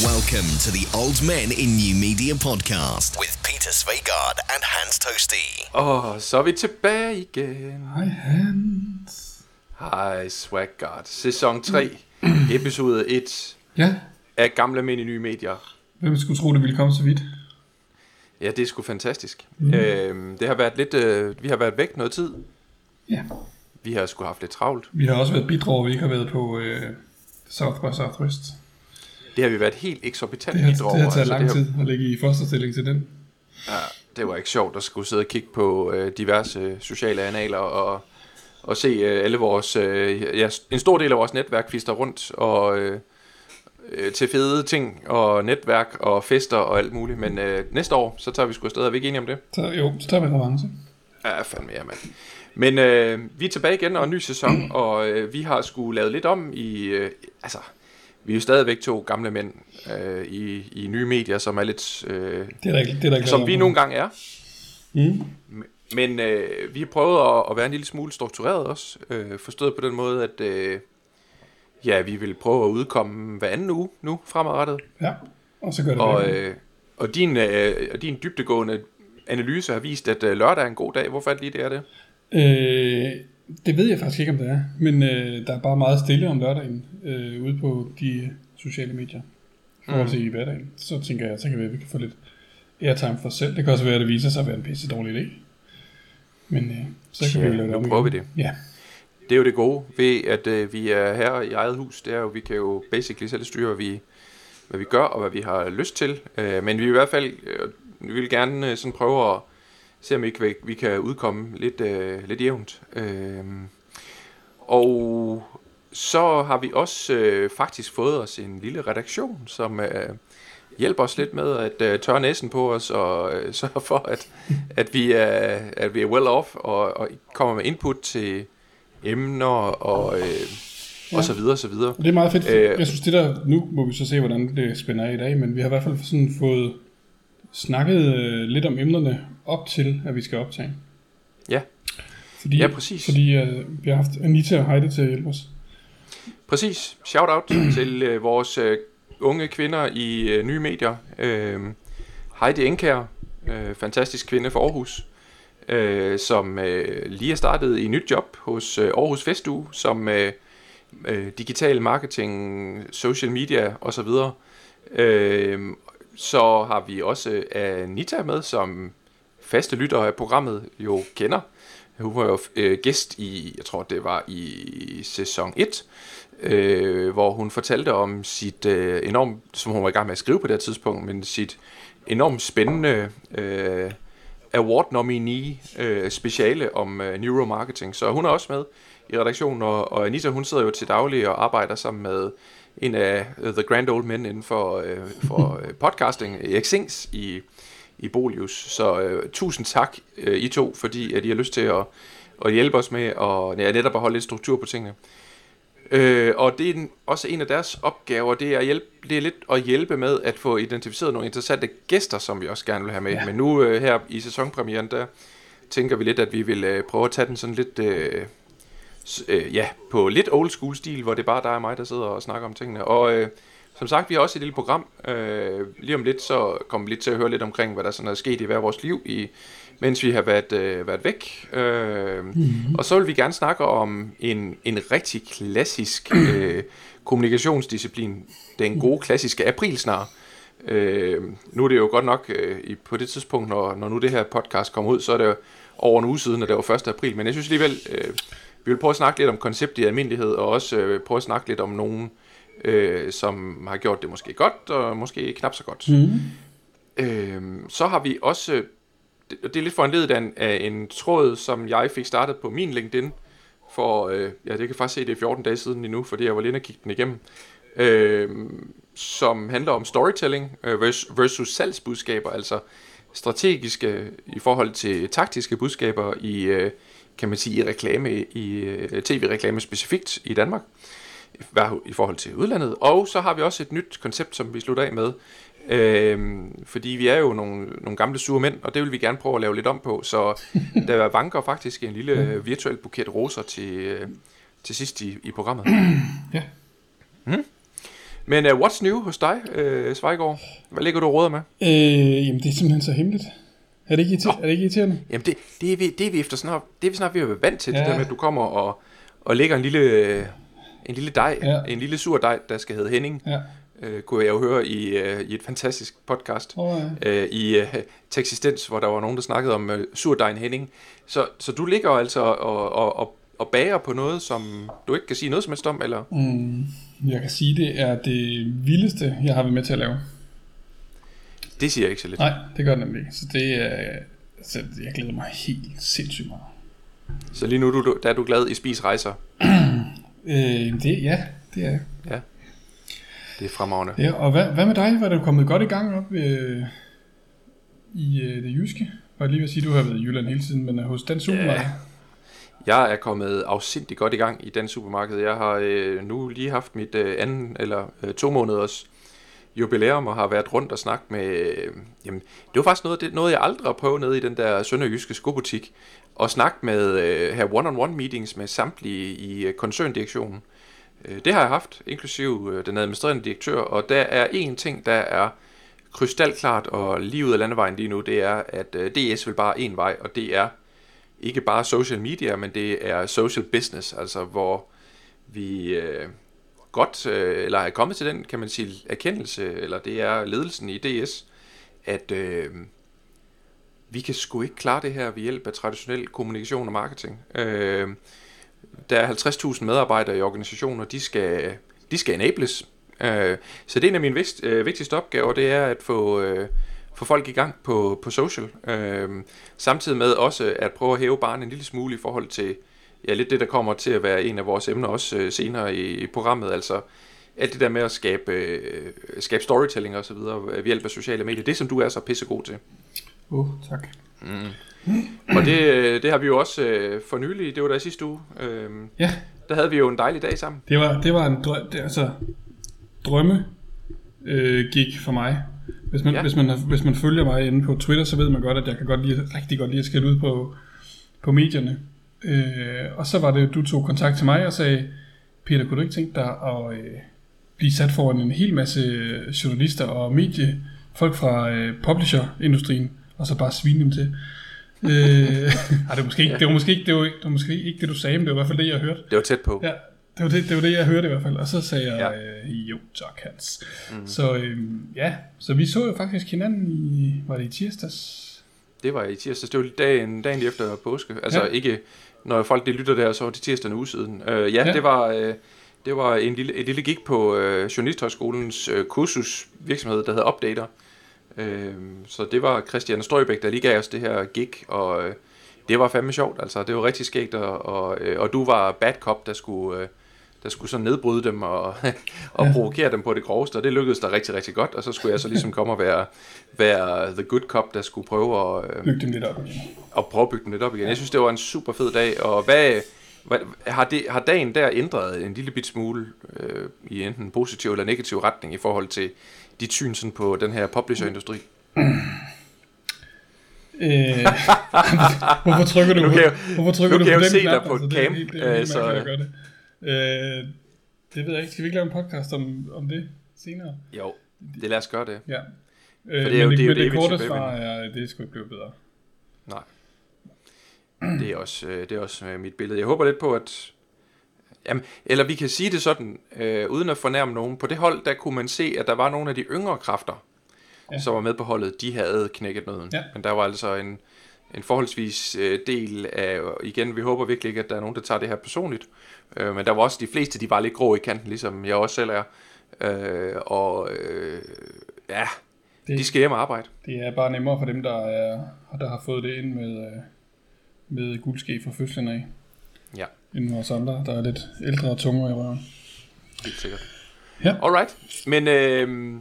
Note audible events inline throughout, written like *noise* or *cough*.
Welcome to the Old Men in New Media podcast with Peter Svegard and Hans Toasty. Og så er vi tilbage igen. Hej Hans. Hej Swagguard. Sæson 3, *clears throat* episode 1 Ja, af Gamle Mænd i Nye Medier. hvem skulle tro, det ville komme så vidt? Ja, det er sgu fantastisk. Mm. Øhm, det har været lidt, øh, vi har været væk noget tid. Ja, Vi har sgu haft lidt travlt. vi har også været bidrag, vi ikke har været på øh, South by Southwest. Det har vi været helt eksorbitant Det har, bidrag det har taget Altså, lang tid at ligge i fosterstilling til den. Ja, det var ikke sjovt at skulle sidde og kigge på øh, diverse sociale analer og, og se øh, alle vores, øh, ja, en stor del af vores netværk fister rundt og øh, øh, til fede ting og netværk og fester og alt muligt. Men øh, næste år, så tager vi sgu afsted. Er vi ikke enige om det? Så jo, så tager vi revanche. Ja, fandme ja, mand. Men øh, vi er tilbage igen og en ny sæson, *clears throat* og øh, vi har sgu lavet lidt om i, øh, altså, vi er jo stadigvæk to gamle mænd øh, i, i nye medier, som er lidt, øh, Det er der det er der som vi nogle gange er. Mm. Men øh, vi har prøvet at, at være en lille smule struktureret også, øh, forstået på den måde, at øh, ja, vi vil prøve at udkomme hver anden uge nu fremadrettet. Ja, og så gør det Og, øh, og, din, øh, og din dybtegående analyse har vist, at øh, lørdag er en god dag. Hvorfor er det lige det er det? Øh, det ved jeg faktisk ikke, om det er. Men øh, der er bare meget stille om lørdagen øh, ude på de sociale medier. I forhold til i hverdagen. Så tænker jeg, så kan vi, at vi kan få lidt airtime for os selv. Det kan også være, at det viser sig at være en pisse dårlig idé. Men øh, så kan Ja, vi lave det nu om prøver igen. vi det. Ja, Det er jo det gode ved, at øh, vi er her i eget hus. Det er jo, vi kan jo basically selv styre, hvad vi, hvad vi gør og hvad vi har lyst til. Øh, men vi i hvert fald, øh, vi vil gerne øh, sådan prøve at se, om vi kan, vi kan udkomme lidt, øh, lidt jævnt. Øh, og så har vi også øh, faktisk fået os en lille redaktion, som øh, hjælper os lidt med at øh, tørre næsen på os og øh, *laughs* sørge for, at, at, vi er, at vi er well off og, og kommer med input til emner og, øh, ja. og så videre, så videre. og det er meget fedt. Øh, jeg synes, det der, nu må vi så se, hvordan det spænder af i dag, men vi har i hvert fald sådan fået snakket øh, lidt om emnerne op til, at vi skal optage. Ja, Fordi, Ja, præcis. Fordi øh, vi har haft Anita og Heidi til at hjælpe os. præcis. Shout out *clears throat* til øh, vores øh, unge kvinder i øh, nye medier. Øh, Heidi Enkær, øh, fantastisk kvinde fra Aarhus, øh, som øh, lige er startet i nyt job hos øh, Aarhus Festuge, som øh, øh, digital marketing, social media osv. Øh, så har vi også Anita med, som faste lyttere af programmet jo kender. Hun var jo øh, gæst i, jeg tror det var i sæson 1, øh, hvor hun fortalte om sit øh, enormt, som hun var i gang med at skrive på det her tidspunkt, men sit enormt spændende øh, award nominee øh, speciale om øh, neuromarketing. Så hun er også med i redaktionen, og, og Anita hun sidder jo til daglig og arbejder sammen med en af uh, The Grand Old Men inden for, øh, for øh, podcasting, Erik Sings i, i Bolius. Så øh, tusind tak øh, I to, fordi at I har lyst til at, at hjælpe os med at, ja, netop at holde lidt struktur på tingene. Øh, og det er en, også en af deres opgaver, det er, at hjælpe, det er lidt at hjælpe med at få identificeret nogle interessante gæster, som vi også gerne vil have med. Ja. Men nu øh, her i sæsonpremieren, der tænker vi lidt, at vi vil øh, prøve at tage den sådan lidt, øh, øh, ja, på lidt old school stil, hvor det er bare dig og mig, der sidder og snakker om tingene. Og øh, som sagt, vi har også et lille program. Øh, lige om lidt, så kommer vi lidt til at høre lidt omkring, hvad der sådan er sket i hver vores liv, i, mens vi har været, øh, været væk. Øh, mm-hmm. Og så vil vi gerne snakke om en, en rigtig klassisk øh, kommunikationsdisciplin. Den gode klassiske aprilsnar. Øh, nu er det jo godt nok øh, i, på det tidspunkt, når, når nu det her podcast kommer ud, så er det jo over en uge siden, at det var 1. april. Men jeg synes alligevel, øh, vi vil prøve at snakke lidt om konceptet i almindelighed, og også øh, prøve at snakke lidt om nogen, øh, som har gjort det måske godt, og måske knap så godt. Mm. Øh, så har vi også, øh, det, er lidt foranledet af en, af en tråd, som jeg fik startet på min LinkedIn, for, øh, ja, det kan faktisk se, det er 14 dage siden endnu, fordi jeg var lige inde og kigge den igennem, øh, som handler om storytelling øh, versus, salgsbudskaber, altså strategiske i forhold til taktiske budskaber i, øh, kan man sige, i reklame, i øh, tv-reklame specifikt i Danmark, i forhold til udlandet. Og så har vi også et nyt koncept, som vi slutter af med, Øhm, fordi vi er jo nogle, nogle gamle sure mænd, og det vil vi gerne prøve at lave lidt om på. Så *laughs* der vanker faktisk en lille øh, virtuel buket roser til, øh, til sidst i, i programmet. Ja. Men uh, what's new hos dig, uh, Svejgaard? Hvad ligger du og råder med? Øh, jamen, det er simpelthen så hemmeligt. Er det ikke, irriter- er det ikke irriterende? Jamen, det, det, er, vi, det er vi efter snart, det er vi snart ved at være vant til, ja. det der med, at du kommer og, og lægger en lille, øh, en lille dej, ja. En lille sur dej, der skal hedde Henning, Ja. øh, kunne jeg jo høre i, øh, i et fantastisk podcast. Åh, ja. øh, i øh, Texistens, hvor der var nogen, der snakkede om øh, surdejen Henning. Så, så du ligger altså og, og, og, og bager på noget, som du ikke kan sige noget som helst om, eller? Mm, jeg kan sige, det er det vildeste, jeg har været med til at lave. Det siger jeg ikke så lidt. Nej, det gør det nemlig ikke. Så det er... Altså, jeg glæder mig helt sindssygt meget. Så lige nu du, der er du glad i spisrejser. *clears throat* Øh, det, ja, det er Ja, det er fremragende. Ja, og hvad, hvad med dig? Var du kommet godt i gang op øh, i øh, det jyske? Var lige ved at sige, du har været i Jylland hele tiden, men øh, hos den supermarked? Ja. Jeg er kommet afsindig godt i gang i den supermarked. Jeg har øh, nu lige haft mit øh, anden eller øh, to måneders jubilæum og har været rundt og snakket med... Øh, jamen, det var faktisk noget, det, noget, jeg aldrig har prøvet nede i den der sønderjyske skobutik. Og snakke med øh, her one-on-one meetings med samtlige i øh, koncerndirektionen. Øh, det har jeg haft, inklusive øh, den administrerende direktør. Og der er én ting, der er krystalklart og lige ud af landevejen lige nu, det er, at øh, DS vil bare en vej, og det er ikke bare social media, men det er social business, altså hvor vi øh, godt, øh, eller er kommet til den, kan man sige, erkendelse, eller det er ledelsen i DS, at øh, vi kan sgu ikke klare det her ved hjælp af traditionel kommunikation og marketing. Øh, der er 50.000 medarbejdere i organisationen, og de skal, de skal enables. Øh, så det er en af mine vigtigste, øh, vigtigste opgaver, det er at få, øh, få folk i gang på, på social. Øh, samtidig med også at prøve at hæve barnet en lille smule i forhold til ja, lidt det, der kommer til at være en af vores emner også øh, senere i, i programmet. Altså alt det der med at skabe, øh, skabe storytelling og så videre ved hjælp af sociale medier. Det, som du er så pissegod til. Oh, tak. Og det, øh, det har vi jo også øh, for nylig, det var da i sidste uge, øh, Ja, der havde vi jo en dejlig dag sammen. det var, det var en drø- det, altså, drømme øh, gik for mig. Hvis man, Ja. hvis, man, hvis man følger mig inde på Twitter, så ved man godt, at jeg kan godt lide, rigtig godt lide at skælde ud på, på medierne. Øh, og så var det, du tog kontakt til mig og sagde, Peter, kunne du ikke tænke dig at øh, blive sat foran en hel masse journalister og mediefolk fra øh, publisherindustrien, og så bare svine dem til? øh, *laughs* ej, det var måske ikke det, var måske ikke, det, var, det var måske ikke det, du sagde, men det var i hvert fald det, jeg hørte. Det var tæt på. Ja, det var det, det, var det jeg hørte i hvert fald. Og så sagde jeg, Ja. øh, jo tak Hans. Mm. Så øhm, ja, så vi så jo faktisk hinanden i, var det i tirsdags? Det var i tirsdags, det var dagen, dagen lige efter påske. Altså. Ja. ikke, når folk de lytter der, så var det tirsdag en uge siden. Uh, ja, ja, det var, uh, det var en lille, et lille gig på uh, Journalisthøjskolens uh, kursus virksomhed, der hedder Updater. Uh, så det var Christian Strøbæk, der lige gav os det her gig, og uh, det var fandme sjovt. Altså, det var rigtig skægt, og, og, uh, og du var bad cop, der skulle... Uh, der skulle så nedbryde dem og, *laughs* og Ja. provokere dem på det groveste, og det lykkedes der rigtig, rigtig godt, og så skulle jeg så ligesom komme og være, være the good cop, der skulle prøve at, øh, Bygge dem lidt op igen. og prøve at bygge den lidt op igen. Jeg synes, det var en super fed dag, og hvad, hvad har, det, har dagen der ændret en lille bit smule øh, i enten positiv eller negativ retning i forhold til dit syn sådan på den her publisherindustri? Øh, *laughs* hvorfor trykker du Nu jeg- hvorfor trykker nu du kan på jeg jo den se dig knap? på et det er camp, helt- det er helt øh, så- mærkeligt at gøre det. Øh, det ved jeg ikke. Skal vi ikke lave en podcast om, om det senere? Jo, det lad os gøre det. Ja. Øh, det er jo- men det jo men det, det korte svar er, det skulle ikke blive bedre. Nej. Det er også, øh, det er også øh, mit billede. Jeg håber lidt på, at... Jamen, eller vi kan sige det sådan, øh, uden at fornærme nogen. På det hold, der kunne man se, at der var nogle af de yngre kræfter. Ja. som var med på holdet, de havde knækket nøden. Ja. Men der var altså en, en forholdsvis øh, del af... Igen, vi håber virkelig ikke, at der er nogen, der tager det her personligt. Øh, men der var også de fleste, de var lidt grå i kanten, ligesom jeg også selv er. Øh, og øh, ja, Det- de skal hjem og arbejde. Det er bare nemmere for dem, der, er, der har fået det ind med, øh, med guldske fra fødslen af, Ja. end vores andre, der er lidt ældre og tungere i røven. Helt sikkert. Ja. Alright. Men øh,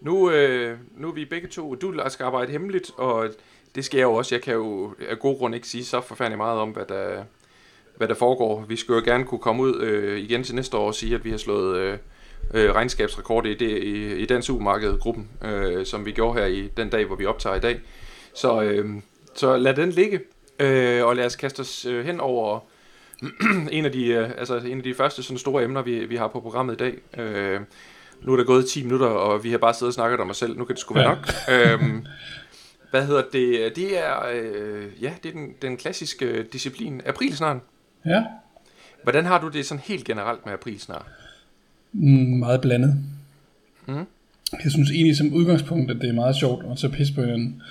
nu, øh, nu er vi begge to, du skal arbejde hemmeligt, og det skal jeg jo også. Jeg kan jo af god grund ikke sige så forfærdeligt meget om, hvad der, hvad der foregår. Vi skulle jo gerne kunne komme ud øh, igen til næste år og sige, at vi har slået øh, øh, regnskabsrekord i, det, i, i den supermarkedgruppen, øh, som vi gjorde her i den dag, hvor vi optager i dag. Så, øh, så lad den ligge, øh, og lad os kaste os øh, hen over *clears throat* en af de, øh, altså en af de første sådan store emner, vi, vi har på programmet i dag. Øh, nu er der gået 10 minutter, og vi har bare siddet og snakket om os selv. Nu kan det sgu være Ja. nok. øhm, *laughs* hvad hedder det? Det er, øh, ja, det er den, den klassiske disciplin. Aprilsnaren. Ja, Hvordan har du det sådan helt generelt med aprilsnar? mm, meget blandet. Mhm. Jeg synes egentlig som udgangspunkt, at det er meget sjovt at tage pis på hinanden.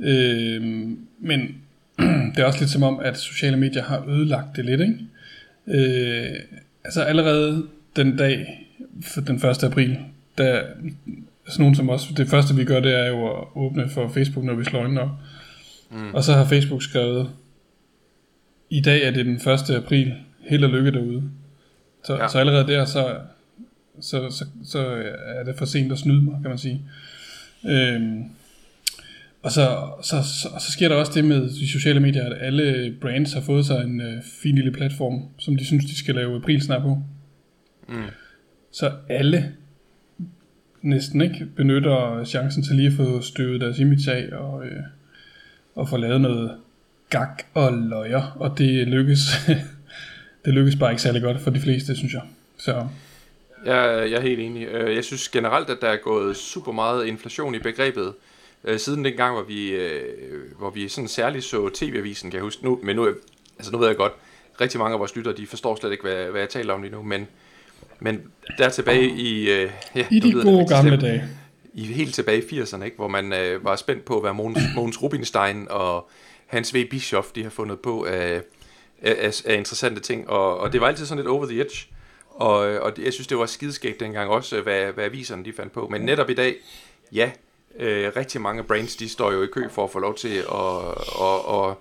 Øh, men *clears throat* det er også lidt som om, at sociale medier har ødelagt det lidt, ikke? Øh, altså allerede den dag, for den 1. april, der sådan nogen som os, det første vi gør, det er jo at åbne for Facebook, når vi slår øjnene op. Mm. Og så har Facebook skrevet, i dag er det den 1. april, held og lykke derude. Så, Ja. så allerede der, så, så, så, så er det for sent at snyde mig, kan man sige. Øhm, og så, så, så, så sker der også det med de sociale medier, at alle brands har fået sig en øh, fin lille platform, som de synes, de skal lave aprilsnap på. Mm. Så alle næsten ikke benytter chancen til lige at få støvet deres image af og, øh, og få lavet noget gag og løjer, og det lykkes, *laughs* det lykkes bare ikke særlig godt for de fleste, synes jeg. Så Jeg, jeg er helt enig. Øh, jeg synes generelt, at der er gået super meget inflation i begrebet. Øh, siden den gang, hvor vi, øh, hvor vi sådan særligt så TV-avisen, kan jeg huske nu, men nu, altså nu ved jeg godt, rigtig mange af vores lyttere, de forstår slet ikke, hvad, hvad jeg taler om lige nu, men, men der tilbage i... øh, Ja, i de det gode rigtig gamle dage. i helt tilbage i 80'erne, ikke? hvor man øh, var spændt på, hvad Mogens, *clears throat* Mogens Rubinstein og Hans V. Bischoff de har fundet på af, af, af, interessante ting, og, og det var altid sådan lidt over the edge, og, og det, jeg synes, det var skideskægt dengang også, hvad, hvad aviserne de fandt på, men netop i dag, ja, øh, rigtig mange brands, de står jo i kø for at få lov til at, at, at,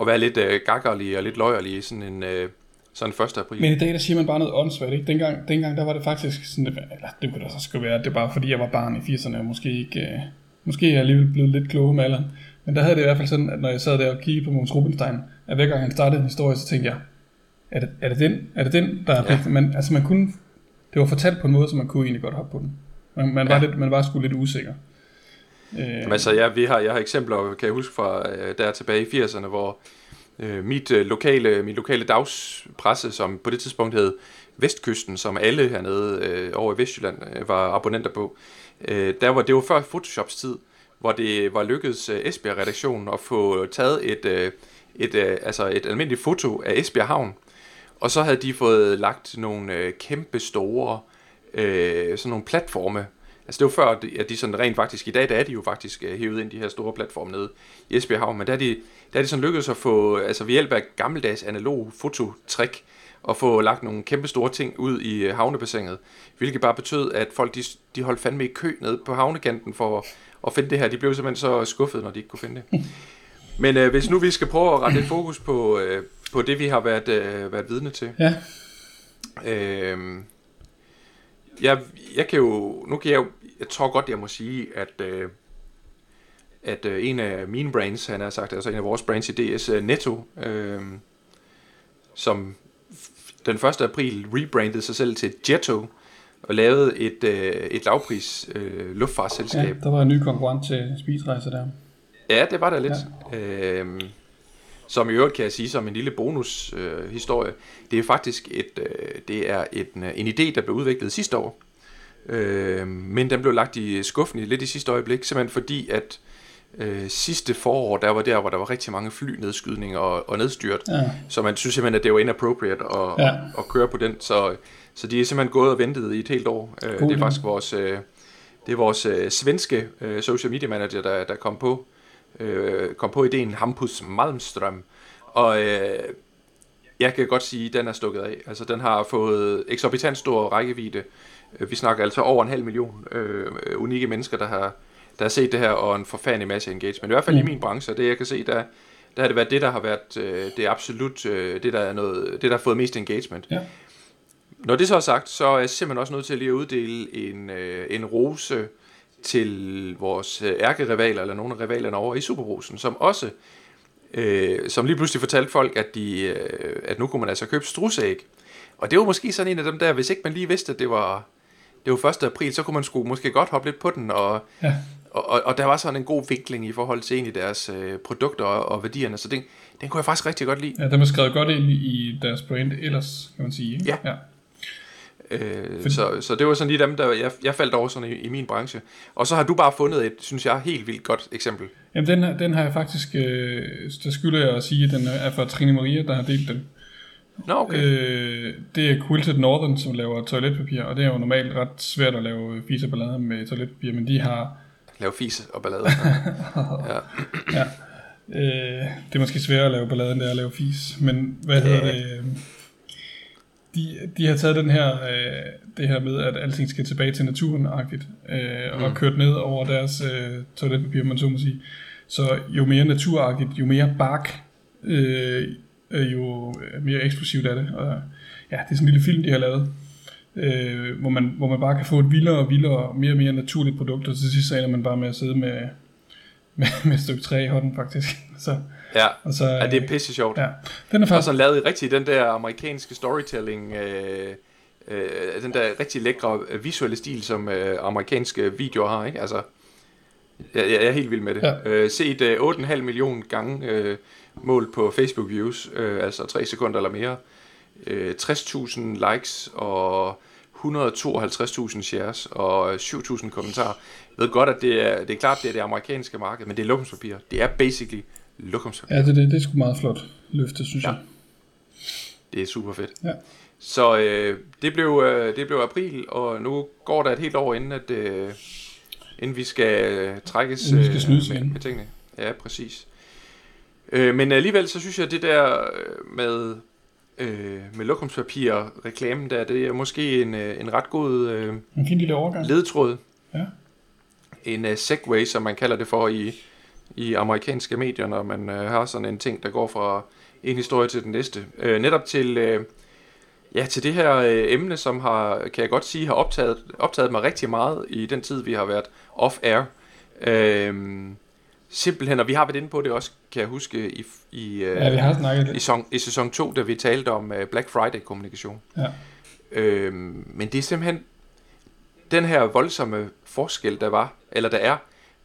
at være lidt øh, gakkerlige og lidt løjerlige i sådan en øh, sådan 1. april. Men i dag, der siger man bare noget åndssvagt, ikke? Dengang, dengang der var det faktisk sådan, eller det kunne da så skulle være, at det er bare fordi, jeg var barn i 80'erne, og måske ikke, øh, måske er jeg alligevel blevet lidt klogere med alderen. Men der havde det i hvert fald sådan, at når jeg sad der og kiggede på Mogens Rubinstein, at hver gang han startede en historie, så tænkte jeg, er det, er det den, er det den der er Ja. men, altså man kunne, det var fortalt på en måde, så man kunne egentlig godt hoppe på den. Man, man, var, Ja. lidt, man var sgu lidt usikker. Øh, Jamen, altså, ja, vi har, jeg har eksempler, kan jeg huske fra øh, der tilbage i 80'erne, hvor øh, mit, øh, lokale, mit lokale dagspresse, som på det tidspunkt hed Vestkysten, som alle hernede øh, over i Vestjylland øh, var abonnenter på, øh, der var, det var før Photoshops tid, hvor det var lykkedes øh, Esbjerg-redaktionen at få taget et, øh, et, øh, altså et almindeligt foto af Esbjerg Havn, og så havde de fået lagt nogle øh, kæmpe store øh, sådan nogle platforme. Altså det var før, at de- at de sådan rent faktisk, i dag der er de jo faktisk øh, hævet ind de her store platforme nede i Esbjerg Havn, men der er de, der er de sådan lykkedes at få, altså ved hjælp af gammeldags analog fototrik, at få lagt nogle kæmpe store ting ud i øh, havnebassinet, hvilket bare betød, at folk de, de holdt fandme i kø nede på havnekanten for at, finde det her. De blev simpelthen så skuffede, når de ikke kunne finde det. *laughs* Men øh, hvis nu vi skal prøve at rette lidt fokus på, øh, på det, vi har været, øh, været vidne til, ja, Øhm, jeg, jeg kan jo, nu kan jeg jo, jeg tror godt, jeg må sige, at, øh, at øh, en af mine brands, han har sagt, altså en af vores brands i DS, øh, Netto, øh, som den 1. april rebrandede sig selv til Jetto, og lavede et, øh, et lavpris øh, luftfartsselskab. ja, der var en ny konkurrent til spisrejser der. Ja, det var der lidt. Ja. Øhm, som i øvrigt kan jeg sige som en lille bonushistorie, øh, historie. det er faktisk et, øh, det er et, en idé, der blev udviklet sidste år. Øh, men den blev lagt i skuffen i lidt i sidste øjeblik, simpelthen fordi at øh, sidste forår, der var der, hvor der var rigtig mange flynedskydninger og, og nedstyrt. Ja. Så man synes simpelthen, at det var inappropriate at, Ja. at, at køre på den. Så, så de er simpelthen gået og ventet i et helt år. Øh, det er faktisk vores, øh, det er vores øh, svenske øh, social media manager, der, der kom på øh, kom på ideen Hampus Malmström. Og øh, jeg kan godt sige, at den er stukket af. Altså, den har fået eksorbitant stor rækkevidde. Øh, Vi snakker altså over en halv million øh, unikke mennesker, der har, der har set det her, og en forfærdelig masse engagement. I hvert fald mm. i min branche, det jeg kan se, der, der har det været det, der har været øh, det absolut, øh, det der, er noget, det der har fået mest engagement. Ja. Når det så er sagt, så er jeg simpelthen også nødt til lige at uddele en, øh, en rose til vores øh, ærkerivaler, eller nogle af rivalerne over i Superbrusen, som også, øh, som lige pludselig fortalte folk, at, de, øh, at nu kunne man altså købe strusæg. Og det var måske sådan en af dem der, hvis ikke man lige vidste, at det var, det var 1. april, så kunne man sgu måske godt hoppe lidt på den, og, Ja. og, og, og der var sådan en god vinkling i forhold til egentlig deres øh, produkter og, og værdierne, så den, den kunne jeg faktisk rigtig godt lide. Ja, den var skrevet godt ind i deres brand ellers, kan man sige. ikke? Ja. ja. Øh, så, så det var sådan lige dem, der jeg, jeg faldt over sådan i, i min branche. Og så har du bare fundet et, synes jeg, helt vildt godt eksempel. Jamen, den, den har jeg faktisk, øh, der skylder jeg at sige, at den er fra Trine Maria, der har delt den. Nå, okay. Øh, det er Quilted Northern, som laver toiletpapir, og det er jo normalt ret svært at lave fise og ballade med toiletpapir, men de har, Lave fise og ballade. *laughs* ja. ja, øh, det er måske sværere at lave ballade, end det er at lave fis, men hvad hedder det, de, de har taget den her, øh, det her med, at alting skal tilbage til naturen-agtigt, øh, og kørt ned over deres øh, toiletpapir, man så må sige. Så jo mere naturagtigt, jo mere bark, øh, øh, jo mere eksplosivt er det. Og ja, det er sådan en lille film, de har lavet, øh, hvor, man, hvor man bare kan få et vildere og vildere og mere og mere naturligt produkt, og til sidst så ender man bare med at sidde med, *laughs* med, med et stykke træ i hånden faktisk. *laughs* Så, ja. og så, ja, det er pisse sjovt. ja, den er Og faktisk, så lavet rigtig den der amerikanske storytelling, øh, øh, den der rigtig lækre øh, visuelle stil, som øh, amerikanske videoer har, ikke? Altså, jeg, jeg er helt vild med det. Ja. Øh, set øh, 8,5 millioner gange øh, mål på Facebook views, øh, altså 3 sekunder eller mere. Øh, 60.000 likes og 152.000 shares og 7.000 kommentarer. Jeg ved godt, at det er, det er klart, det er det amerikanske marked, men det er lokumspapir. Det er basically lokumspapir. ja, det, det, det er sgu meget flot løfte, synes Ja. jeg. Det er super fedt. Ja. Så øh, det, blev, øh, det blev april, og nu går der et helt år inden, at, øh, inden vi skal øh, trækkes Inden vi skal øh, snydes med, igen. med tingene. Ja, præcis. Øh, men alligevel så synes jeg, at det der øh, med, øh, med lokumspapir reklamen der, det er måske en, øh, en ret god øh, En fin lille overgang. ledtråd. Ja. En uh, segway, som man kalder det for i, i amerikanske medier, når man uh, har sådan en ting, der går fra en historie til den næste. Uh, netop til, uh, ja, til det her uh, emne, som har, kan jeg godt sige, har optaget, optaget mig rigtig meget i den tid, vi har været off-air. Uh, simpelthen, og vi har været inde på det også, kan jeg huske, i, i, uh, Ja, vi har snakket i, sæson, i sæson 2, da vi talte om uh, Black Friday-kommunikation. Ja. Øhm, men det er simpelthen den her voldsomme forskel, der var, eller der er,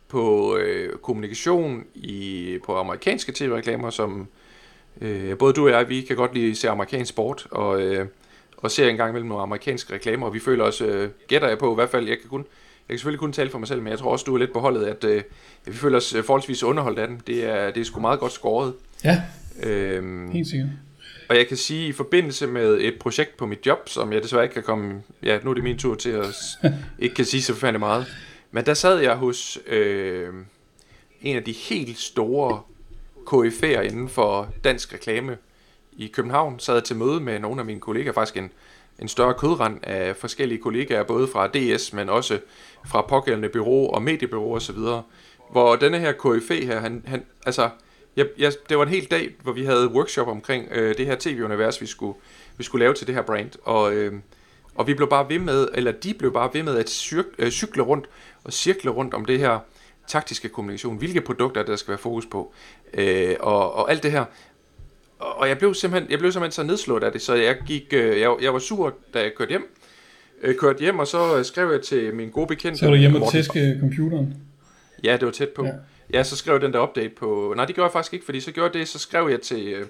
på øh, kommunikation i, på amerikanske tv-reklamer, som øh, både du og jeg, vi kan godt lide at se amerikansk sport, og, øh, og ser en gang imellem nogle amerikanske reklamer, og vi føler også, øh, gætter jeg på i hvert fald, jeg kan kun jeg kan selvfølgelig kun tale for mig selv, men jeg tror også, du er lidt på holdet, at, øh, at vi føler os øh, forholdsvis underholdt af den. Det er, det er sgu meget godt skåret. Ja, Øhm, helt sikkert. og jeg kan sige, i forbindelse med et projekt på mit job, som jeg desværre ikke kan komme... Ja, nu er det min tur til at *laughs* ikke kan sige så forfærdeligt meget. Men der sad jeg hos øh, en af de helt store KF'er inden for dansk reklame i København. Sad jeg til møde med nogle af mine kollegaer, faktisk en, en større kødrand af forskellige kollegaer, både fra DS, men også fra pågældende bureau og mediebyrå osv. Hvor denne her KFE her, han, han altså, jeg, jeg, det var en hel dag, hvor vi havde workshop omkring øh, det her tv-univers, vi skulle, vi skulle lave til det her brand. Og, øh, og vi blev bare ved med, eller de blev bare ved med at cyr, øh, cykle rundt og cirkle rundt om det her taktiske kommunikation. Hvilke produkter der skal være fokus på. Øh, og, og alt det her. Og jeg blev simpelthen, jeg blev simpelthen så nedslået af det, så jeg gik, øh, jeg, jeg var sur, da jeg kørte hjem. Øh, kørte hjem, og så øh, skrev jeg til min gode bekendte. Så er du hjemme og tæske computeren. Ja, det var tæt på. Ja. Ja. så skrev jeg den der update på... Nej, det gjorde jeg faktisk ikke, fordi så gjorde det, så skrev jeg til øh,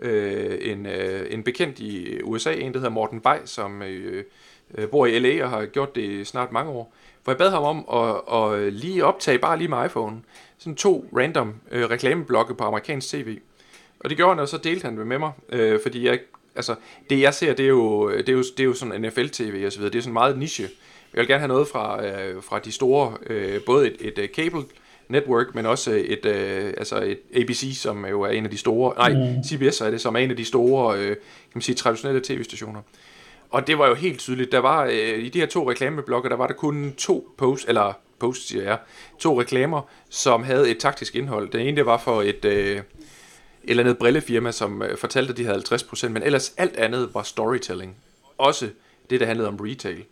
øh, en, øh, en bekendt i USA, en der hedder Morten Bay, som øh, øh, bor i LA og har gjort det i snart mange år. Hvor jeg bad ham om at, at lige optage, bare lige med iPhone, sådan to random øh, reklameblokke på amerikansk tv. Og det gjorde han, og så delte han det med mig, øh, fordi jeg, altså, det jeg ser, det er jo, det er jo, det er jo sådan NFL-tv og så videre, det er sådan meget niche. Jeg vil gerne have noget fra, øh, fra de store, øh, både et, et, et cable network, men også et, øh, altså et ABC, som jo er en af de store, nej, Mm. CBS er det, som er en af de store, øh, kan man sige, traditionelle tv-stationer. Og det var jo helt tydeligt. Der var øh, i de her to reklameblokke, der var der kun to posts, eller posts siger jeg, to reklamer, som havde et taktisk indhold. Den ene det var for et, øh, et eller andet brillefirma, som øh, fortalte, at de havde 50%, men ellers alt andet var storytelling. Også det, der handlede om retail.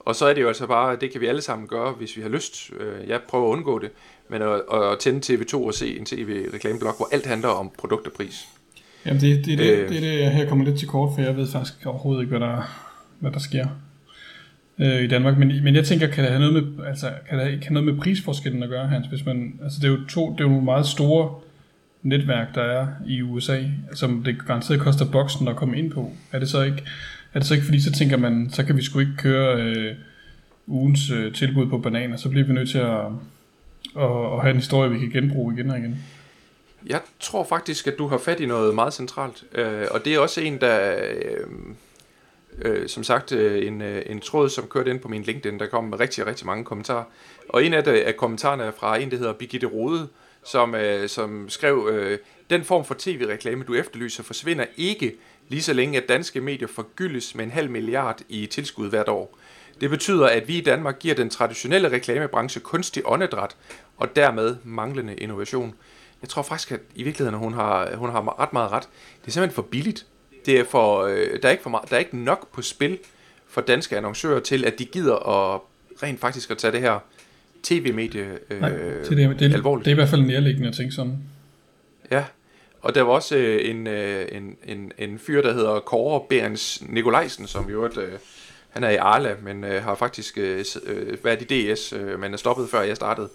Og så er det jo altså bare, det kan vi alle sammen gøre, hvis vi har lyst. Øh, jeg prøver at undgå det, men at, at tænde TV2 og se en tv-reklameblok, hvor alt handler om produkt og pris. Jamen, det, det, er det, Øh. det det, jeg her kommer lidt til kort, for jeg ved faktisk overhovedet ikke, hvad der, hvad der sker øh, i Danmark. Men, men jeg tænker, kan det have noget med, altså, kan det have, kan noget med prisforskellen at gøre, Hans? Hvis man, altså, det er jo to, det er jo nogle meget store netværk, der er i USA, som det garanteret koster boksen at komme ind på. Er det så ikke, Er det så ikke fordi, så tænker man, så kan vi sgu ikke køre øh, ugens øh, tilbud på bananer, så bliver vi nødt til at, at, at have en historie, vi kan genbruge igen og igen. Jeg tror faktisk, at du har fat i noget meget centralt, øh, og det er også en, der, øh, øh, som sagt, øh, en, øh, en tråd, som kørte ind på min LinkedIn, der kom med rigtig, rigtig mange kommentarer. Og en af, de, af kommentarerne er fra en, der hedder Birgitte Rode, som, øh, som skrev, øh, den form for tv-reklame, du efterlyser, forsvinder ikke, lige så længe at danske medier forgyldes med en halv milliard i tilskud hvert år. Det betyder, at vi i Danmark giver den traditionelle reklamebranche kunstig åndedræt, og dermed manglende innovation. Jeg tror faktisk, at i virkeligheden hun har, hun har ret meget ret. Det er simpelthen for billigt. Det er for, øh, der, er ikke for meget, der er ikke nok på spil for danske annoncører til, at de gider at rent faktisk at tage det her tv-medie øh, Nej, det, det, det, alvorligt. Det er i hvert fald nærliggende at tænke sådan. Ja, og der var også øh, en, øh, en, en, en fyr, der hedder Kåre Berens Nikolajsen, som jo øh, han er i Arla, men øh, har faktisk øh, øh været i DS, øh, men er stoppet før jeg startede,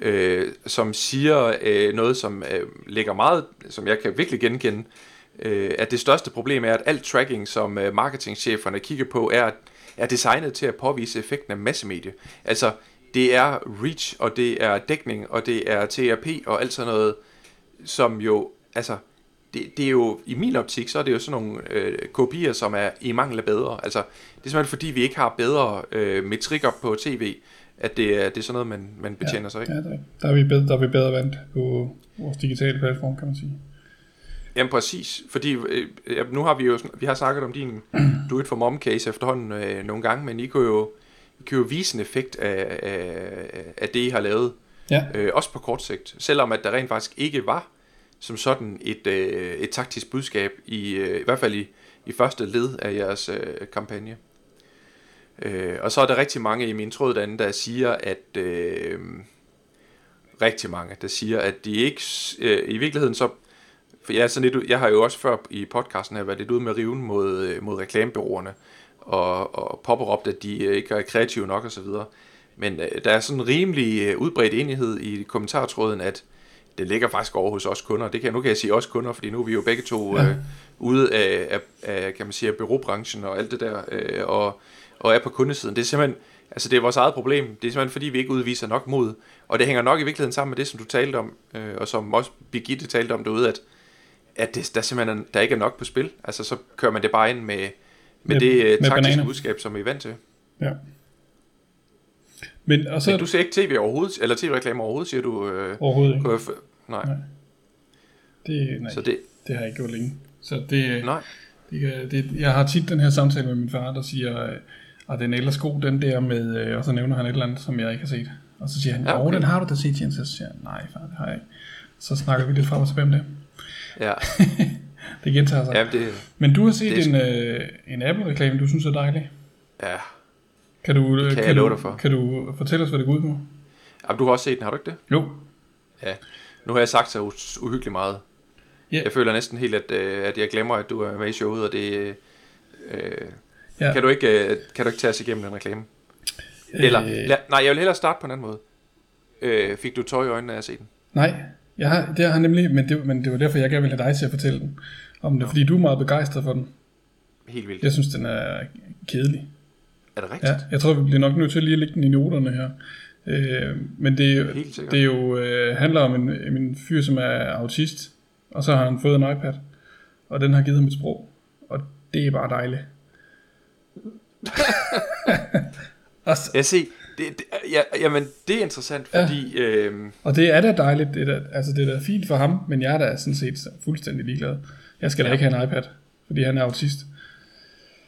øh, som siger øh, noget, som øh, ligger meget, som jeg kan virkelig genkende, øh, at det største problem er, at alt tracking, som øh, marketingcheferne kigger på, er, er designet til at påvise effekten af massemedie. Altså, det er reach, og det er dækning, og det er TRP, og alt sådan noget, som jo, altså, det, det er jo, i min optik, så er det jo sådan nogle øh, kopier, som er i mangel af bedre. Altså, det er simpelthen fordi, vi ikke har bedre øh, metrikker på tv, at det er, det er sådan noget, man, man betjener ja, sig ikke. Ja, der, der, er vi bedre, der er vi bedre vant på vores digitale platform, kan man sige. Jamen præcis, fordi øh, nu har vi jo vi har snakket om din *clears throat* do it for mom case efterhånden øh, nogle gange, men I kunne jo, I kunne jo vise en effekt af, af, af det, I har lavet. Ja. Øh, også på kort sigt, selvom at der rent faktisk ikke var som sådan et, øh, et taktisk budskab, i, øh, i hvert fald i, i første led af jeres øh, kampagne. Øh, og så er der rigtig mange i min tråd derinde, der siger, at øh, rigtig mange, der siger, at de ikke, øh, i virkeligheden så, for jeg, er sådan lidt, jeg har jo også før i podcasten her været lidt ude med riven mod, øh, mod reklamebyråerne, og, og påberåbt, at de øh, ikke er kreative nok osv. Men øh, der er sådan en rimelig udbredt enighed i kommentartråden, at det ligger faktisk over hos os kunder. Det kan, nu kan jeg sige os kunder, fordi nu er vi jo begge to ja. øh, ude af, af, af, kan man sige, af byråbranchen og alt det der, øh, og, og er på kundesiden. Det er simpelthen, altså det er vores eget problem. Det er simpelthen fordi, vi ikke udviser nok mod. Og det hænger nok i virkeligheden sammen med det, som du talte om, øh, og som også Birgitte talte om derude, at, at det, der simpelthen der ikke er nok på spil. Altså så kører man det bare ind med, med, med det med taktiske bananer. budskab, som vi er vant til. Ja. Men, og så... Men du ser ikke tv overhovedet, eller tv-reklamer overhovedet, siger du? Øh, overhovedet ikke. KF, nej. nej. Det, nej, så det, det har jeg ikke gjort længe. Så det, nej. Det, det, jeg har tit den her samtale med min far, der siger, at den ellers god, den der med, øh, og så nævner han et eller andet, som jeg ikke har set. Og så siger han, ja, okay. den har du da set, Jens. Så siger jeg, nej far, det har jeg ikke. Så snakker vi lidt frem og tilbage om det. Ja. *laughs* det gentager sig. Ja, det, Men du har set det, en, øh, en Apple-reklame, du synes er dejlig. Ja, kan du, kan, kan, du, for. kan du fortælle os, hvad det går ud på? Jamen, du har også set den, har du ikke det? Jo. Ja. Nu har jeg sagt så uhyggeligt meget. Yeah. Jeg føler næsten helt, at, øh, at jeg glemmer, at du er med i showet, og det... Øh, ja. kan, du ikke, øh, kan du ikke tage os igennem den reklame? Eller, øh, la, nej, jeg vil hellere starte på en anden måde. Øh, fik du tøj i øjnene af at se den? Nej, jeg har, det har nemlig, men det, men det var derfor, jeg gerne ville have dig til at fortælle den om det, Nå. fordi du er meget begejstret for den. Helt vildt. Jeg synes, den er kedelig. Er det rigtigt? Ja, jeg tror, vi bliver nok nødt til lige at lægge den i noterne her. Øh, men det, det er jo øh, handler om en, en fyr, som er autist, og så har han fået en iPad, og den har givet ham et sprog, og det er bare dejligt. *laughs* så, jeg ser, det, det, ja, jamen, det er interessant, fordi... Ja. Øh, og det er da dejligt, det er da, altså det er da fint for ham, men jeg er da sådan set fuldstændig ligeglad. Jeg skal ja. da ikke have en iPad, fordi han er autist.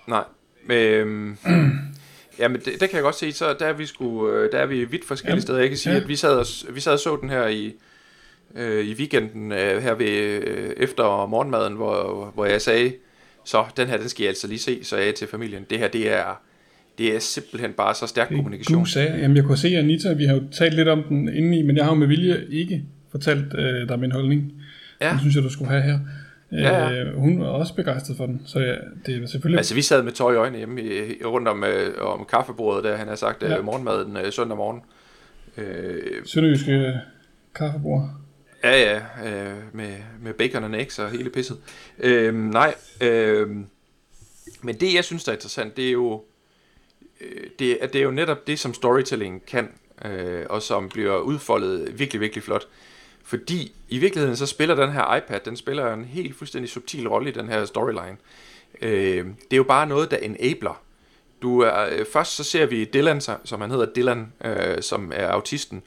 Nej, øh, *clears throat* Jamen, det, det kan jeg godt se. Så der er vi, sgu, øh, der er vi vidt forskellige ja. steder. Jeg kan sige, ja. at vi sad, og, vi sad og så den her i, øh, i weekenden, øh, her ved, øh, efter morgenmaden, hvor, hvor jeg sagde, så den her, den skal jeg altså lige se, så jeg til familien. Det her, det er, det er simpelthen bare så stærk kommunikation. Du sagde, jamen jeg kunne se, Anita, vi har jo talt lidt om den indeni, men jeg har jo med vilje ikke fortalt øh, dig min holdning. Ja. Det synes jeg, du skulle have her. Ja, ja. Øh, hun var også begejstret for den, så ja, det er selvfølgelig... Altså vi sad med tøj i øjnene hjemme i, rundt om, øh, om kaffebordet, der han har sagt ja. øh, morgenmaden øh, søndag morgen. Øh, Sønderjyske kaffebord. Ja, ja, øh, med, med bacon og eggs og hele pisset. Øh, nej, øh, Men det, jeg synes, der er interessant, det er jo, øh, det, det er jo netop det, som storytelling kan, øh, og som bliver udfoldet virkelig, virkelig flot. Fordi i virkeligheden så spiller den her iPad, den spiller en helt fuldstændig subtil rolle i den her storyline. Øh, det er jo bare noget, der enabler. Du er, øh, først så ser vi Dylan, som han hedder Dylan, øh, som er autisten.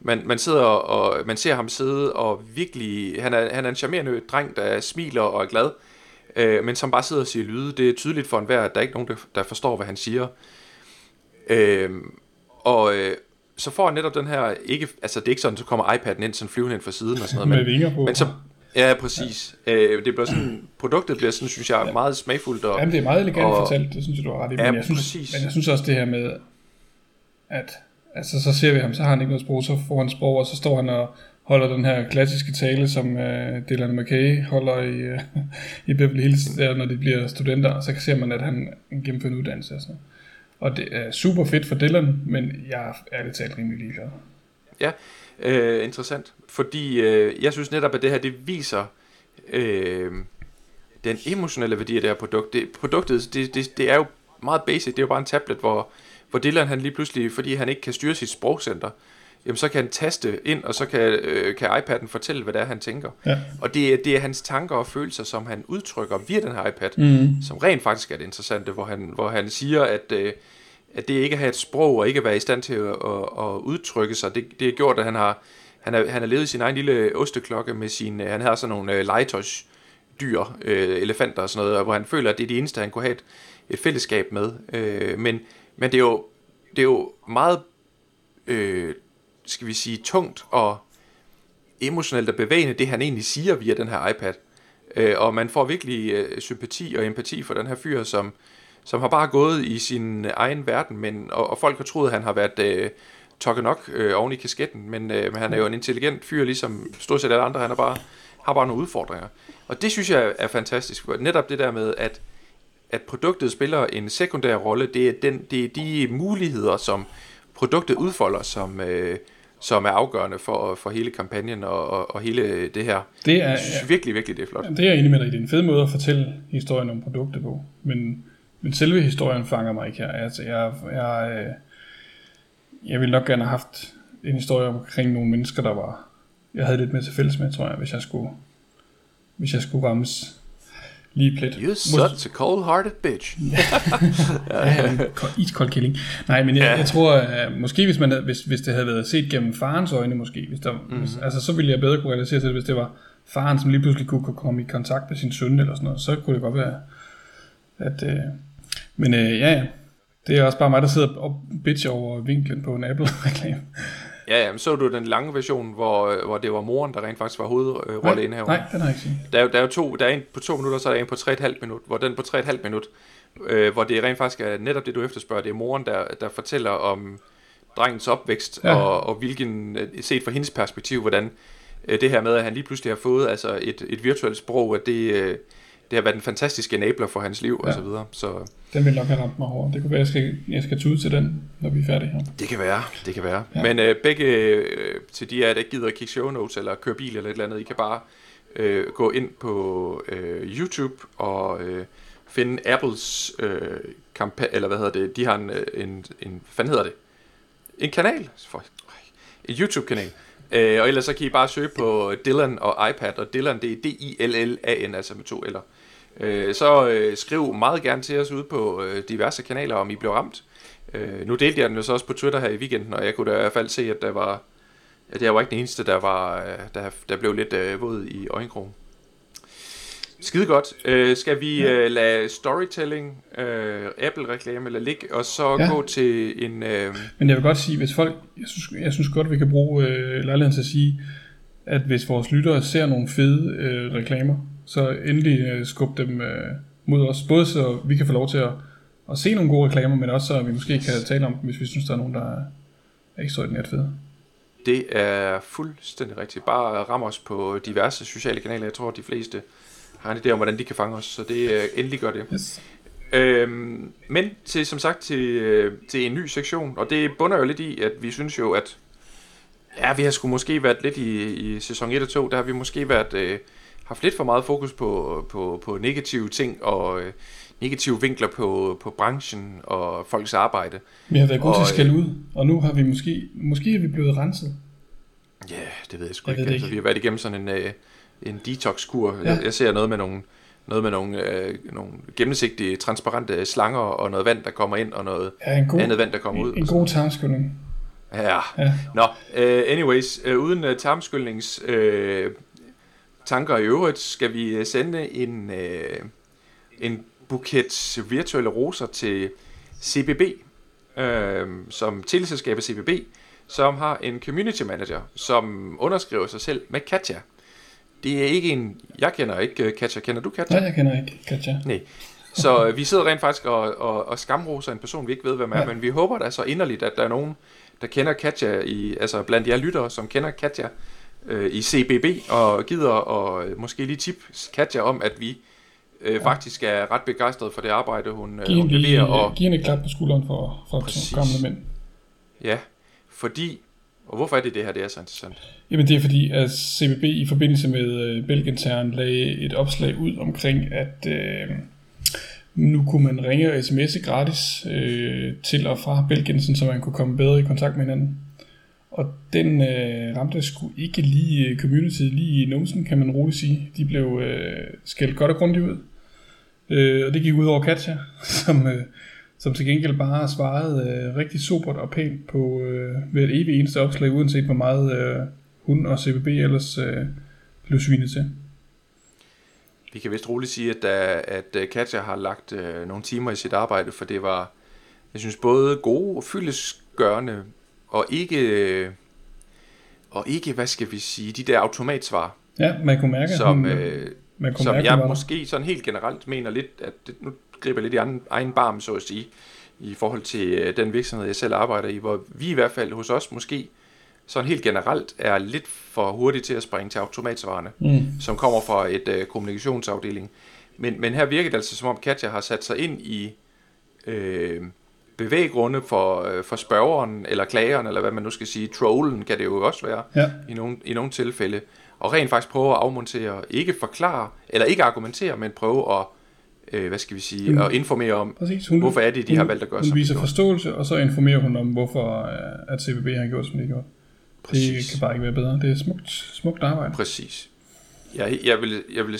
Man, man sidder og man ser ham sidde og virkelig, han er, han er en charmerende dreng, der smiler og er glad, øh, men som bare sidder og siger lyde. Det er tydeligt for enhver, at der er ikke nogen, der, der forstår, hvad han siger. Øh, og, øh, så får han netop den her, ikke, altså det er ikke sådan, så kommer iPad'en ind sådan flyvende ind fra siden og sådan noget. Med vinger på. Men så, ja, præcis. Ja. Øh, det bliver sådan, produktet bliver sådan, synes jeg, ja. meget smagfuldt. Og, Jamen, det er meget elegant og, fortalt, det synes jeg, du har ret i. Men, ja, jeg synes, præcis. men jeg synes også det her med, at altså, så ser vi ham, så har han ikke noget sprog, så får han sprog, og så står han og holder den her klassiske tale, som uh, Dylan McKay holder i, uh, i Beverly Hills, der, når de bliver studenter, og så ser man, at han gennemfører en uddannelse og sådan noget. Og det er super fedt for Dylan, men jeg er ærligt talt rimelig ligeglad. Ja, øh, interessant. Fordi øh, jeg synes netop, at det her, det viser øh, den emotionelle værdi af det her produkt. Det, produktet, det, det, det er jo meget basic. Det er jo bare en tablet, hvor, hvor Dylan han lige pludselig, fordi han ikke kan styre sit sprogcenter, jamen så kan han taste ind, og så kan, øh, kan iPad'en fortælle, hvad det er, han tænker. Ja. Og det, er- det er hans tanker og følelser, som han udtrykker via den her iPad, Mm. som rent faktisk er det interessante, hvor han, hvor han siger, at, øh, at det ikke at have et sprog og ikke at være i stand til at, at, at udtrykke sig, det, det har gjort, at han har, han har, han har levet sin egen lille osteklokke med sin, øh, han har sådan nogle øh, legetøjs dyr, øh, elefanter og sådan noget, hvor han føler, at det er det eneste, han kunne have et, et fællesskab med. Øh, men, men det er jo, det er jo meget, øh, skal vi sige, tungt og emotionelt og bevægende, det han egentlig siger via den her iPad. Øh, og man får virkelig øh, sympati og empati for den her fyr, som, som har bare gået i sin egen verden, men, og, og folk har troet, at han har været øh, tokket nok øh, oven i kasketten, men, øh, men han er jo en intelligent fyr, ligesom stort set alle andre, han er bare, har bare nogle udfordringer. Og det synes jeg er fantastisk, netop det der med, at, at produktet spiller en sekundær rolle, det er, den, det er de muligheder, som produktet udfolder, som, øh, som er afgørende for, for hele kampagnen og, og, og hele det her. Det er, Jeg synes virkelig, virkelig, det er flot. Det er jeg enig med dig i. Det er en fed måde at fortælle historien om produktet på. Men, men selve historien fanger mig ikke her. Altså, jeg, jeg, øh, jeg ville nok gerne have haft en historie omkring nogle mennesker, der var... Jeg havde lidt mere til fælles med, tror jeg, hvis jeg skulle, hvis jeg skulle rammes lige plet. You're such a cold-hearted bitch. *laughs* Ja, en kold- iskold killing. Nej, men jeg, Ja. jeg tror, at måske hvis, man havde, hvis, hvis det havde været set gennem farens øjne, måske, hvis der, mm-hmm. hvis, altså, så ville jeg bedre kunne relatere til det, hvis det var faren, som lige pludselig kunne, kunne komme i kontakt med sin søn eller sådan noget, så kunne det godt være, at... Øh, men øh, ja, ja, det er også bare mig, der sidder og bitcher over vinklen på en Apple-reklame. Ja, ja, men så du den lange version, hvor, øh, hvor det var moren, der rent faktisk var nej, hovedrolleindhaver. nej, den har jeg ikke set. Der, er der er jo to, der er en på to minutter, så er der en på 3,5 minut, hvor den på 3,5 minut, øh, hvor det rent faktisk er netop det, du efterspørger, det er moren, der, der fortæller om drengens opvækst, Ja. ja. og, og hvilken, øh, set fra hendes perspektiv, hvordan øh, det her med, at han lige pludselig har fået altså et, et virtuelt sprog, at det, øh, det har været en fantastisk enabler for hans liv, Ja. og så videre. Så Den vil nok have ramt mig hårdt. Det kunne være, jeg skal, jeg skal tude til den, når vi er færdige her. det kan være, det kan være. Ja. Men øh, begge, øh, til de af jer, der ikke gider at kigge show notes, eller køre bil eller et eller andet, I kan bare øh, gå ind på øh, YouTube og øh, finde Apples øh, kampagne, eller hvad hedder det, de har en, øh, en, en hvad hedder det? En kanal, for, en YouTube-kanal. Øh, og ellers så kan I bare søge på Dylan og iPad, og Dylan det er D-I-L-L-A-N, altså med to eller. Øh, så øh, skriv meget gerne til os ude på øh, diverse kanaler, om I blev ramt. Øh, nu delte jeg den jo så også på Twitter her i weekenden, og jeg kunne da i hvert fald se, at der var, at jeg var ikke den eneste, der, var, øh, der, der blev lidt øh, våd i øjenkrogen. Skide godt. Øh, skal vi øh, lade storytelling, øh, Apple-reklame eller ligge, og så ja. gå til en... Øh, Men jeg vil godt sige, hvis folk, jeg synes, jeg synes godt, vi kan bruge øh, lejligheden til at sige, at hvis vores lyttere ser nogle fede øh, reklamer, så endelig øh, skub dem øh, mod os. Både så vi kan få lov til at, at se nogle gode reklamer, men også så vi måske kan tale om dem, hvis vi synes, der er nogen, der er ekstraordinært fede. Det er fuldstændig rigtigt. Bare ram os på diverse sociale kanaler. Jeg tror, de fleste har en idé om, hvordan de kan fange os, så det øh, endelig gør det. Yes. Øhm, men til, som sagt til, øh, til en ny sektion, og det bunder jo lidt i, at vi synes jo, at ja, vi har sgu måske været lidt i, i sæson 1 og 2, der har vi måske været, øh, haft lidt for meget fokus på, på, på negative ting, og øh, negative vinkler på, på branchen og folks arbejde. Vi har været gode til at skælde ud, og nu har vi måske, måske er vi blevet renset. Ja, yeah, det ved jeg sgu Jeg ikke. ved Altså, ikke. vi har været igennem sådan en, øh, en detox-kur. Ja. Jeg, jeg ser noget med nogle, noget med nogle, øh, nogle gennemsigtige, transparente slanger og noget vand, der kommer ind, og noget Ja, en god, andet vand, der kommer ud. en god tarmskyldning. Ja. Ja. Nå, uh, anyways, uh, uden uh, tarmskyldnings uh, tanker i øvrigt, skal vi øh, sende en, uh, en buket virtuelle roser til CBB, uh, som teleselskabet CBB, som har en community manager, som underskriver sig selv med Katja. Det er ikke en, jeg kender ikke øh, Katja. Kender du Katja? Nej, jeg kender ikke Katja. Nej. Så øh, vi sidder rent faktisk og, og, og skamroser en person, vi ikke ved, hvem er, ja. men vi håber da så inderligt, at der er nogen, der kender Katja, i, altså blandt jer lyttere, som kender Katja øh, i CBB, og gider og øh, måske lige tip Katja om, at vi øh, ja. faktisk er ret begejstrede for det arbejde, hun, øh, Giv hun leverer. Og, giv hende et klap på skulderen for, for Præcis. gamle mænd. ja, fordi, og hvorfor er det det her, det er så interessant? Jamen det er fordi, at CBB i forbindelse med øh, Belgien-terren lagde et opslag ud omkring, at øh, nu kunne man ringe og sms'e gratis øh, til og fra Belgien, så man kunne komme bedre i kontakt med hinanden. Og den øh, ramte sgu ikke lige øh, community lige i numsen, kan man roligt sige. De blev øh, skældt godt og grundigt ud. Øh, og det gik ud over Katja, *laughs* som, øh, som til gengæld bare svarede øh, rigtig sobert og pænt på øh, ved et evigt eneste opslag, uanset hvor meget øh, hun og CBB ellers øh, blev svinet til. Vi kan vist roligt sige, at, øh, at øh, Katja har lagt øh, nogle timer i sit arbejde, for det var, jeg synes, både gode og fyldesgørende, og ikke, og ikke, hvad skal vi sige, de der automatsvar, Ja, man kunne mærke, som, hun, øh, man kunne som mærke, jeg måske sådan helt generelt mener lidt, at det, nu griber jeg lidt i egen, egen barm, så at sige, i forhold til øh, den virksomhed, jeg selv arbejder i, hvor vi i hvert fald hos os måske sådan helt generelt er lidt for hurtige til at springe til automatsvarene Mm. som kommer fra et øh, kommunikationsafdeling. Men, men her virker det altså som om Katja har sat sig ind i øh, bevæggrunde for, øh, for spørgeren, eller klageren, eller hvad man nu skal sige, trollen kan det jo også være Ja, i nogle, i nogle tilfælde, og rent faktisk prøve at afmontere, ikke forklare, eller ikke argumentere, men prøve at, øh, hvad skal vi sige, Mm. at informere om, præcis. Hun, hvorfor er det, de har valgt at gøre, Hun som viser gjorde. forståelse, og så informerer hun om, hvorfor øh, at CBB har gjort, som de har gjort. Det Præcis. kan bare ikke være bedre. Det er smukt, smukt arbejde. Præcis. Jeg, jeg, vil, jeg vil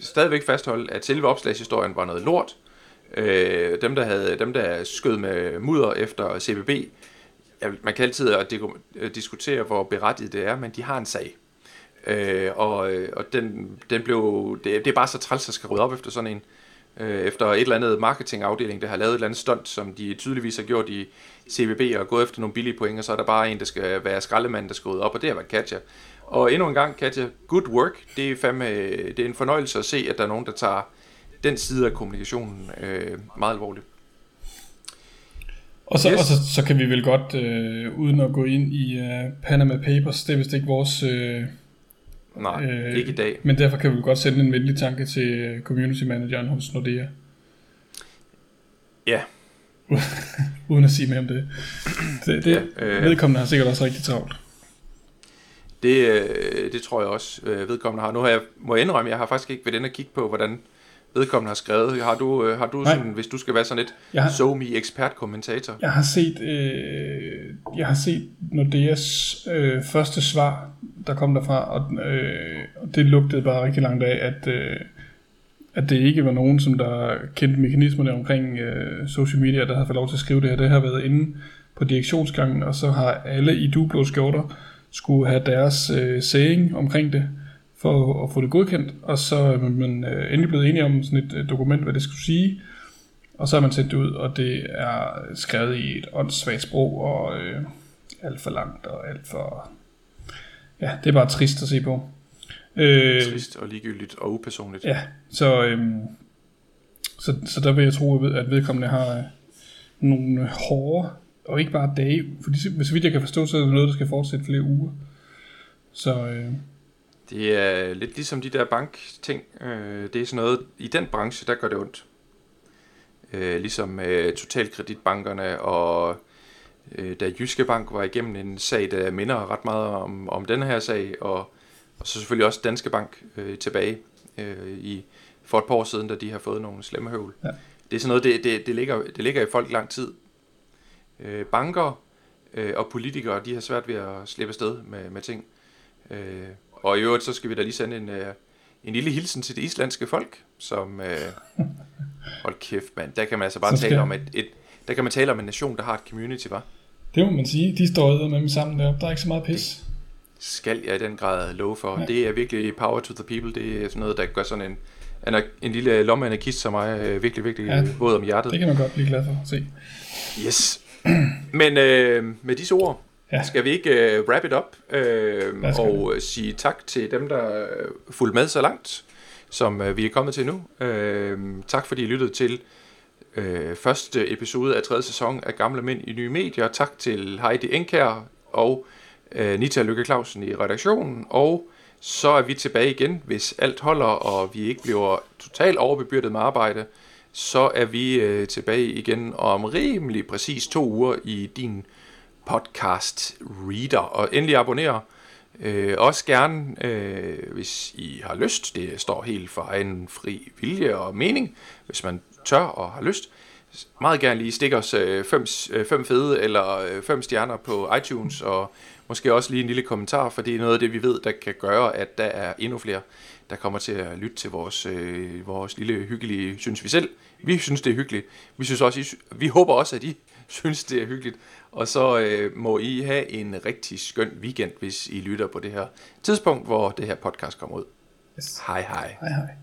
stadigvæk fastholde, at selve opslagshistorien var noget lort. Øh, dem, der havde, dem, der skød med mudder efter CBB, man kan altid at øh, diskutere, hvor berettiget det er, men de har en sag. Øh, og øh, og den, den blev, det, det er bare så træls at skal rydde op efter sådan en. Øh, efter et eller andet marketingafdeling, der har lavet et eller andet stunt, som de tydeligvis har gjort i CBB og gået efter nogle billige point, og så er der bare en, der skal være skraldemand, der skal rydde op, og det har været Katja. Og endnu en gang, Katja, good work. Det er, fandme, det er en fornøjelse at se, at der er nogen, der tager den side af kommunikationen øh, meget alvorligt. Og, så, Yes. og så, så kan vi vel godt, øh, uden at gå ind i øh, Panama Papers, det er vist ikke vores... Øh, Nej, Øh, ikke i dag. men derfor kan vi godt sende en venlig tanke til øh, community manageren hos Nordea. Ja, *laughs* Uden at sige mere om det. det, det Ja, øh. vedkommende har sikkert også rigtig travlt. det, øh, det tror jeg også, øh, vedkommende har. Nu har jeg, må jeg indrømme, jeg har faktisk ikke været inde og kigge på, hvordan vedkommende har skrevet. Har du, øh, har du Nej. sådan, hvis du skal være sådan et Jeg har- so me ekspert kommentator? Jeg har set, øh, jeg har set Nordeas øh, første svar, der kom derfra, og, øh, og det lugtede bare rigtig langt af, at, øh, at det ikke var nogen, som der kendte mekanismerne omkring øh, social media, der havde fået lov til at skrive det her. Det har været inde på direktionsgangen, og så har alle i dublå skjorter skulle have deres øh, saying omkring det, for at få det godkendt, og så er man øh, endelig blevet enige om sådan et øh, dokument, hvad det skulle sige, og så har man sendt det ud, og det er skrevet i et åndssvagt sprog, og øh, alt for langt, og alt for... Ja, det er bare trist at se på. Øh, Trist og ligegyldigt og upersonligt. Ja, så, øhm, så, så der vil jeg tro, at ved- at vedkommende har øh, nogle hårde, og ikke bare dage, for så vidt jeg kan forstå, så er det noget, der skal fortsætte flere uger. Så øh, Det er lidt ligesom de der bankting. Øh, det er sådan noget, i den branche, der gør det ondt. Øh, ligesom øh, totalkreditbankerne og øh, da Jyske Bank var igennem en sag, der minder ret meget om, om den her sag, og, og så selvfølgelig også Danske Bank øh, tilbage øh, i for et par år siden, da de har fået nogle slemme høvl. Ja. det er sådan noget, det, det, det, ligger, det ligger i folk lang tid. Øh, banker øh, og politikere, de har svært ved at slippe afsted med, med ting. Øh, og i øvrigt, så skal vi da lige sende en, øh, en lille hilsen til det islandske folk, som... Øh, *laughs* hold kæft, mand. Der kan man altså bare Så skal- tale om et, et... Der kan man tale om en nation, der har et community, var. Det må man sige. De står med dem sammen der. Der er ikke så meget pis. skal jeg i den grad love for. Ja. Det er virkelig power to the people. Det er sådan noget, der gør sådan en, en, en lille lommeanarkist som mig øh, virkelig, virkelig ja. våd om hjertet. Det kan man godt blive glad for at se. Yes. *clears throat* Men øh, med disse ord, Ja. skal vi ikke øh, wrap it up gøre og øh, sige tak til dem, der øh, fulgte med så langt, som øh, vi er kommet til nu. Øh, tak fordi I lyttede til øh, første episode af tredje sæson af Gamle Mænd i Nye Medier. Tak til Heidi Enkær og øh, Nita Lykke Clausen i redaktionen. Og så er vi tilbage igen, hvis alt holder, og vi ikke bliver totalt overbebyrdet med arbejde. Så er vi øh, tilbage igen om rimelig præcis to uger i din podcast reader. Og endelig abonner. Øh, også gerne, øh, hvis I har lyst. Det står helt for egen fri vilje og mening, hvis man tør og har lyst. Meget gerne lige stikke os øh, fem, øh, fem fede eller øh, fem stjerner på iTunes, og måske også lige en lille kommentar, for det er noget af det, vi ved, der kan gøre, at der er endnu flere, der kommer til at lytte til vores, øh, vores lille hyggelige, synes vi selv. Vi synes, det er hyggeligt. Vi, synes også, I, vi håber også, at I *laughs* synes, det er hyggeligt. Og så øh, må I have en rigtig skøn weekend, hvis I lytter på det her tidspunkt, hvor det her podcast kommer ud. Yes. Hej hej. Hej hej.